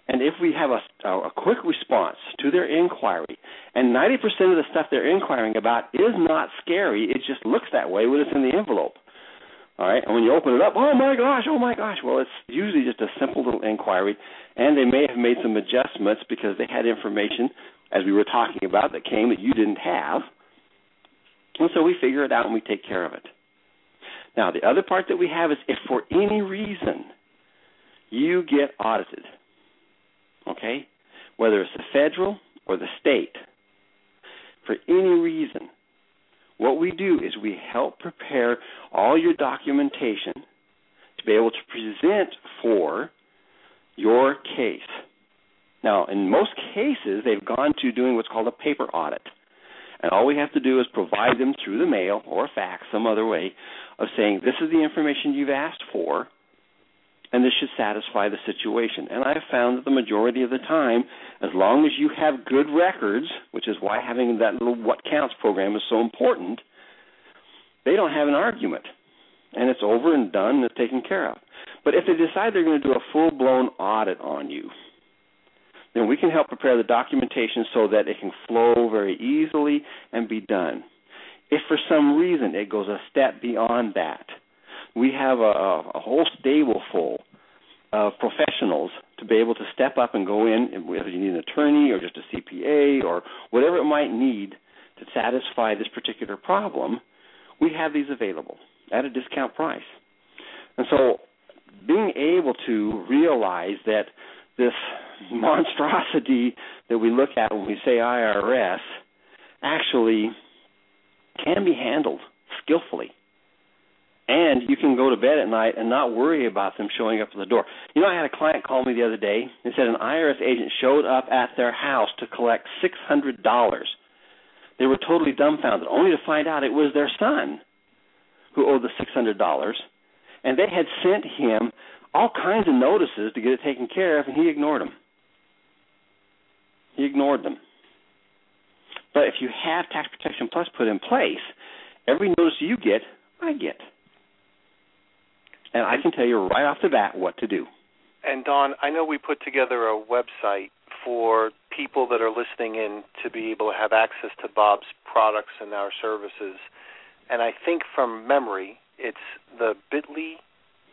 And if we have a, a quick response to their inquiry, and 90% of the stuff they're inquiring about is not scary, it just looks that way when it's in the envelope. All right, and when you open it up, oh my gosh, oh my gosh. Well, it's usually just a simple little inquiry, and they may have made some adjustments because they had information, as we were talking about, that came that you didn't have. And so we figure it out and we take care of it. Now, the other part that we have is if for any reason you get audited, okay, whether it's the federal or the state, for any reason, what we do is we help prepare all your documentation to be able to present for your case. Now, in most cases, they've gone to doing what's called a paper audit. And all we have to do is provide them through the mail or fax, some other way, of saying, this is the information you've asked for, and this should satisfy the situation. And I have found that the majority of the time, as long as you have good records, which is why having that little What Counts program is so important, they don't have an argument. And it's over and done and it's taken care of. But if they decide they're going to do a full blown audit on you, then we can help prepare the documentation so that it can flow very easily and be done. If for some reason it goes a step beyond that, we have a, a whole stable full of professionals to be able to step up and go in, whether you need an attorney or just a CPA or whatever it might need to satisfy this particular problem, we have these available at a discount price. And so being able to realize that this monstrosity that we look at when we say IRS actually can be handled skillfully. And you can go to bed at night and not worry about them showing up at the door. You know, I had a client call me the other day and said an IRS agent showed up at their house to collect $600. They were totally dumbfounded, only to find out it was their son who owed the $600. And they had sent him all kinds of notices to get it taken care of, and he ignored them. He ignored them. But if you have Tax Protection Plus put in place, every notice you get, I get. And I can tell you right off the bat what to do. And Dawn, I know we put together a website for people that are listening in to be able to have access to Bob's products and our services. And I think from memory, it's the bit.ly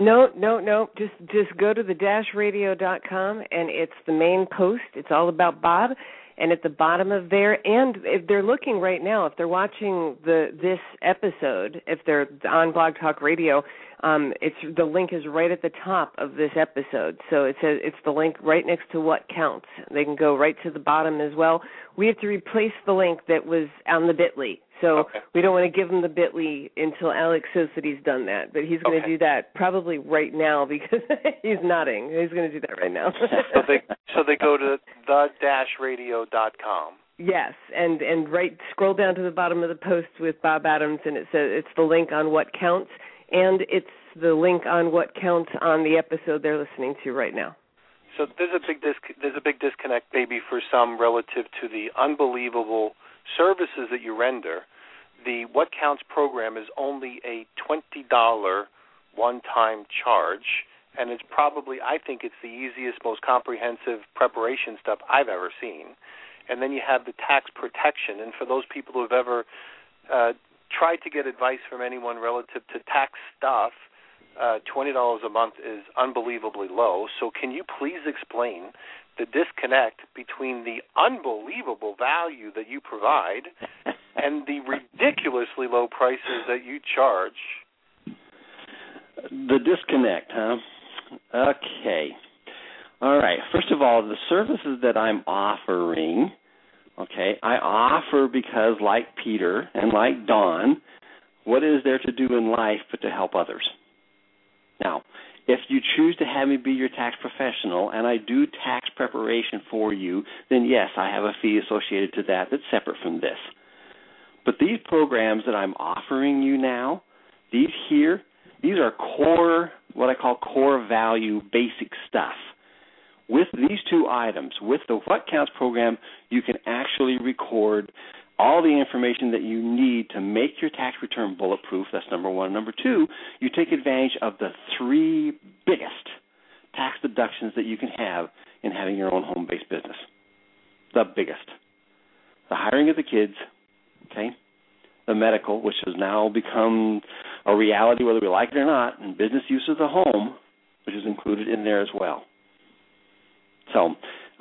no, no, no. Just just go to the dashradio.com and it's the main post. It's all about Bob and at the bottom of there and if they're looking right now if they're watching the this episode if they're on blog talk radio um it's the link is right at the top of this episode. So it says it's the link right next to what counts. They can go right to the bottom as well. We have to replace the link that was on the bitly so okay. we don't want to give him the Bitly until Alex says that he's done that. But he's going okay. to do that probably right now because he's nodding. He's going to do that right now. so they so they go to the dash radio dot com. Yes, and and right scroll down to the bottom of the post with Bob Adams, and it says it's the link on what counts, and it's the link on what counts on the episode they're listening to right now. So there's a big dis- there's a big disconnect maybe for some relative to the unbelievable services that you render, the What Counts program is only a $20 one time charge. And it's probably, I think it's the easiest, most comprehensive preparation stuff I've ever seen. and then you have the tax protection. And for those people who have ever uh, tried to get advice from anyone relative to tax stuff, uh, twenty dollars a month is unbelievably low. So can you please explain the disconnect between the unbelievable value that you provide and the ridiculously low prices that you charge? The disconnect, huh? Okay. All right. First of all, the services that I'm offering, okay, I offer because, like Peter and like Dawn, what is there to do in life but to help others? Now, if you choose to have me be your tax professional and I do tax preparation for you, then yes, I have a fee associated to that that's separate from this. But these programs that I'm offering you now, these here, these are core, what I call core value basic stuff. With these two items, with the What Counts program, you can actually record all the information that you need to make your tax return bulletproof. That's number one. Number two, you take advantage of the three biggest tax deductions that you can have in having your own home based business. The biggest. The hiring of the kids, okay? The medical, which has now become a reality whether we like it or not, and business use of the home, which is included in there as well. So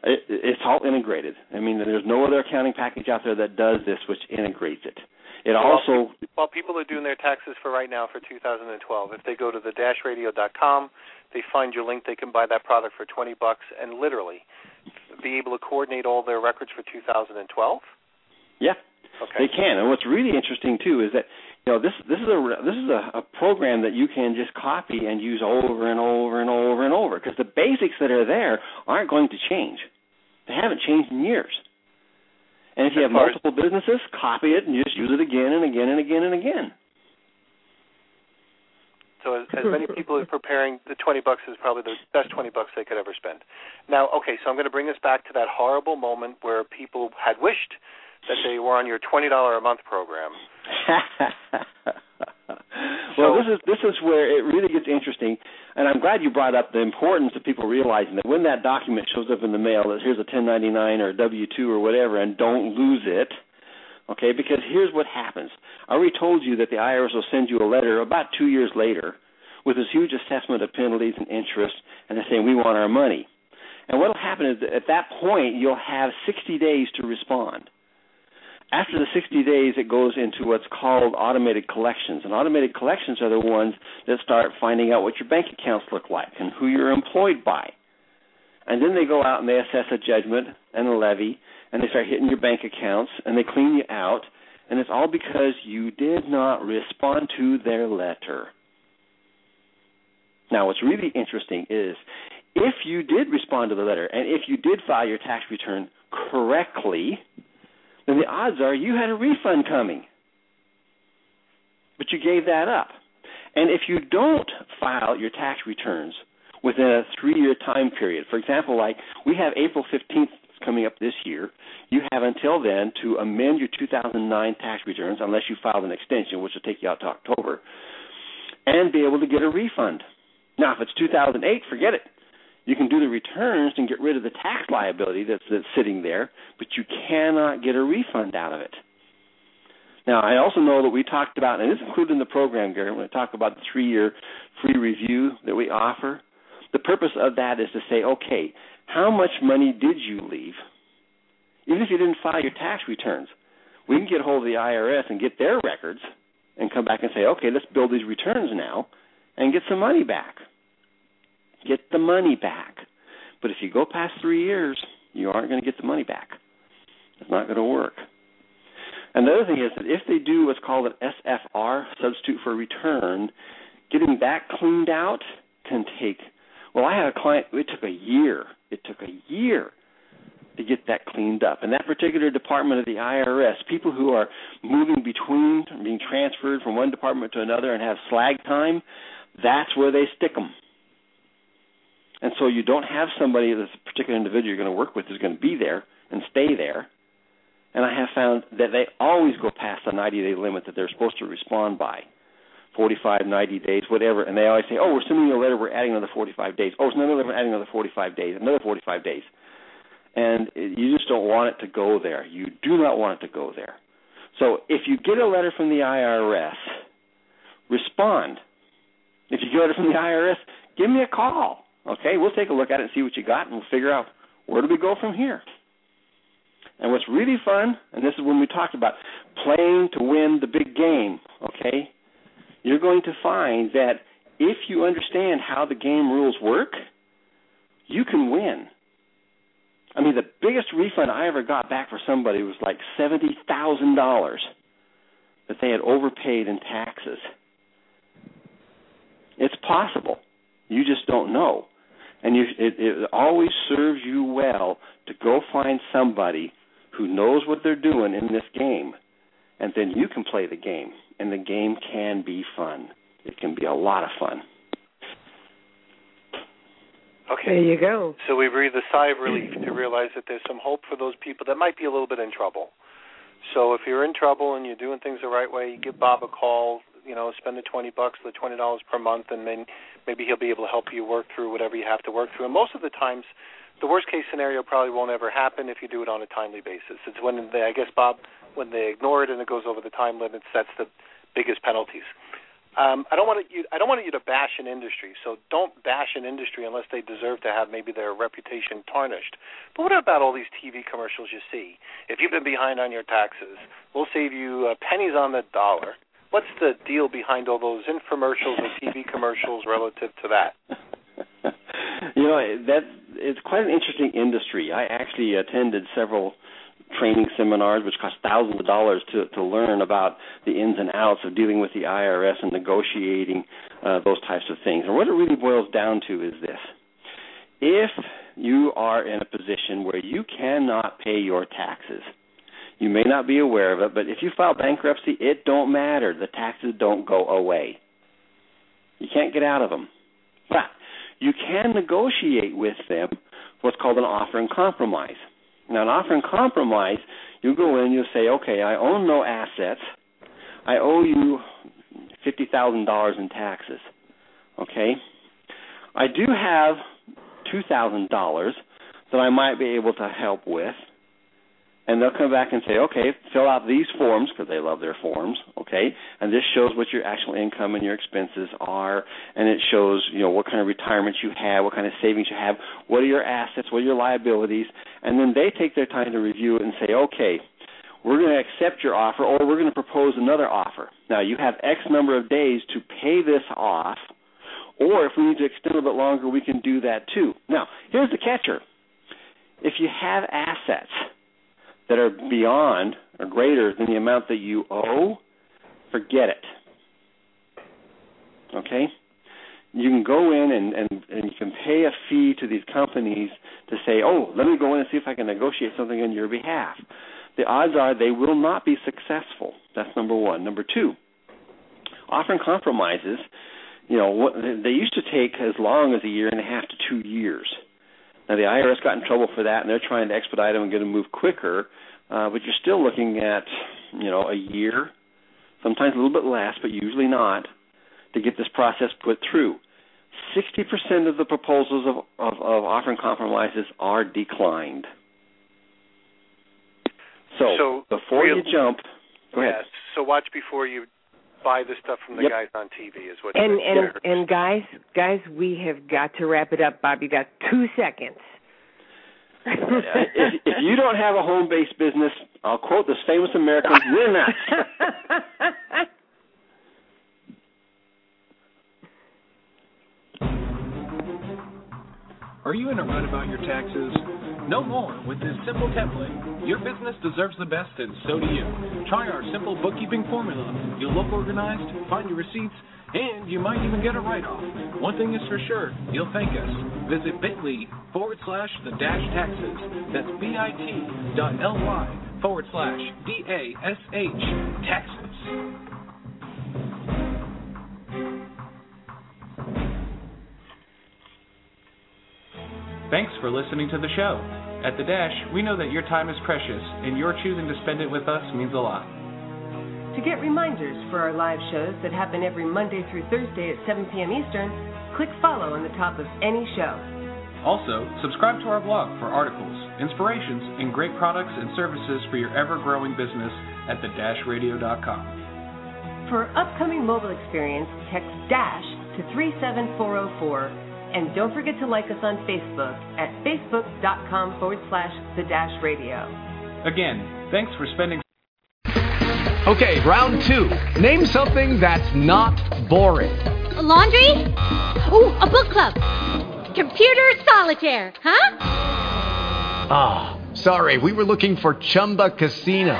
it, it's all integrated. I mean, there's no other accounting package out there that does this, which integrates it. It also while people are doing their taxes for right now for 2012, if they go to the dashradio.com, they find your link. They can buy that product for 20 bucks and literally be able to coordinate all their records for 2012. Yeah, okay. they can. And what's really interesting too is that you know this this is a this is a, a program that you can just copy and use over and over and over and over because the basics that are there aren't going to change. They haven't changed in years. And if you have multiple businesses, copy it and just use it again and again and again and again. So as, as many people are preparing, the twenty bucks is probably the best twenty bucks they could ever spend. Now, okay, so I'm going to bring us back to that horrible moment where people had wished that they were on your twenty dollar a month program. well, this is this is where it really gets interesting, and I'm glad you brought up the importance of people realizing that when that document shows up in the mail, that here's a 1099 or a W-2 or whatever, and don't lose it. Okay, because here's what happens. I already told you that the IRS will send you a letter about two years later with this huge assessment of penalties and interest, and they're saying we want our money. And what will happen is that at that point you'll have 60 days to respond. After the 60 days, it goes into what's called automated collections. And automated collections are the ones that start finding out what your bank accounts look like and who you're employed by. And then they go out and they assess a judgment and a levy, and they start hitting your bank accounts, and they clean you out. And it's all because you did not respond to their letter. Now, what's really interesting is if you did respond to the letter and if you did file your tax return correctly, then the odds are you had a refund coming. But you gave that up. And if you don't file your tax returns within a three year time period, for example, like we have April 15th coming up this year, you have until then to amend your 2009 tax returns, unless you filed an extension, which will take you out to October, and be able to get a refund. Now, if it's 2008, forget it you can do the returns and get rid of the tax liability that's, that's sitting there, but you cannot get a refund out of it. Now, I also know that we talked about, and this is included in the program, Gary, when I talk about the three year free review that we offer. The purpose of that is to say, okay, how much money did you leave? Even if you didn't file your tax returns, we can get hold of the IRS and get their records and come back and say, okay, let's build these returns now and get some money back get the money back. But if you go past three years, you aren't going to get the money back. It's not going to work. And the other thing is that if they do what's called an SFR, substitute for return, getting that cleaned out can take. Well, I had a client. It took a year. It took a year to get that cleaned up. And that particular department of the IRS, people who are moving between, being transferred from one department to another and have slag time, that's where they stick them. And so you don't have somebody, this particular individual you're going to work with, is going to be there and stay there. And I have found that they always go past the 90 day limit that they're supposed to respond by 45, 90 days, whatever. And they always say, oh, we're sending you a letter, we're adding another 45 days. Oh, it's another letter, we're adding another 45 days, another 45 days. and you just don't want it to go there. You do not want it to go there. So if you get a letter from the IRS, respond. If you get a letter from the IRS, give me a call. Okay, we'll take a look at it and see what you got, and we'll figure out where do we go from here. And what's really fun, and this is when we talked about playing to win the big game, okay? You're going to find that if you understand how the game rules work, you can win. I mean, the biggest refund I ever got back for somebody was like seventy thousand dollars that they had overpaid in taxes. It's possible. You just don't know, and you, it, it always serves you well to go find somebody who knows what they're doing in this game, and then you can play the game, and the game can be fun. It can be a lot of fun. Okay. There you go. So we breathe a sigh of relief to realize that there's some hope for those people that might be a little bit in trouble. So if you're in trouble and you're doing things the right way, you give Bob a call. You know, spend the twenty bucks, the twenty dollars per month, and then maybe he'll be able to help you work through whatever you have to work through. And most of the times, the worst case scenario probably won't ever happen if you do it on a timely basis. It's when they, I guess, Bob, when they ignore it and it goes over the time limits, that's the biggest penalties. Um, I don't want you. I don't want you to bash an industry. So don't bash an industry unless they deserve to have maybe their reputation tarnished. But what about all these TV commercials you see? If you've been behind on your taxes, we'll save you uh, pennies on the dollar. What's the deal behind all those infomercials and TV commercials relative to that? you know that it's quite an interesting industry. I actually attended several training seminars, which cost thousands of dollars to to learn about the ins and outs of dealing with the IRS and negotiating uh, those types of things. And what it really boils down to is this: if you are in a position where you cannot pay your taxes, you may not be aware of it, but if you file bankruptcy, it don't matter. The taxes don't go away. You can't get out of them. But you can negotiate with them what's called an offer and compromise. Now, an offer and compromise, you go in, you'll say, okay, I own no assets. I owe you fifty thousand dollars in taxes. Okay, I do have two thousand dollars that I might be able to help with and they'll come back and say, okay, fill out these forms because they love their forms, okay, and this shows what your actual income and your expenses are, and it shows you know what kind of retirement you have, what kind of savings you have, what are your assets, what are your liabilities, and then they take their time to review it and say, okay, we're going to accept your offer, or we're going to propose another offer. Now you have X number of days to pay this off, or if we need to extend a little bit longer, we can do that too. Now here's the catcher: if you have assets that are beyond or greater than the amount that you owe, forget it. Okay? You can go in and, and, and you can pay a fee to these companies to say, oh, let me go in and see if I can negotiate something on your behalf. The odds are they will not be successful. That's number one. Number two, offering compromises, you know, what, they used to take as long as a year and a half to two years. Now the IRS got in trouble for that, and they're trying to expedite them and get them moved quicker. Uh, but you're still looking at, you know, a year, sometimes a little bit less, but usually not, to get this process put through. 60% of the proposals of, of, of offering compromises are declined. So, So, before real- you jump, go ahead. Yes. So watch before you buy the stuff from the Yep. guys on TV. Is what. And you're- and you're- and guys, guys, we have got to wrap it up. Bob, you got two seconds. if, if you don't have a home-based business, I'll quote this famous American: "We're nuts." Are you in a rut about your taxes? No more with this simple template. Your business deserves the best, and so do you. Try our simple bookkeeping formula. You'll look organized, find your receipts, and you might even get a write off. One thing is for sure, you'll thank us. Visit bit.ly forward slash the dash taxes. That's bit dot ly forward slash D A S H taxes. Thanks for listening to the show. At The Dash, we know that your time is precious, and your choosing to spend it with us means a lot. To get reminders for our live shows that happen every Monday through Thursday at 7 p.m. Eastern, click follow on the top of any show. Also, subscribe to our blog for articles, inspirations, and great products and services for your ever growing business at the-radio.com. For upcoming mobile experience, text DASH to 37404 and don't forget to like us on Facebook at facebook.com forward slash the dash radio. Again, thanks for spending. Okay, round two. Name something that's not boring. A laundry? Ooh, a book club. Computer solitaire, huh? Ah, oh, sorry, we were looking for Chumba Casino.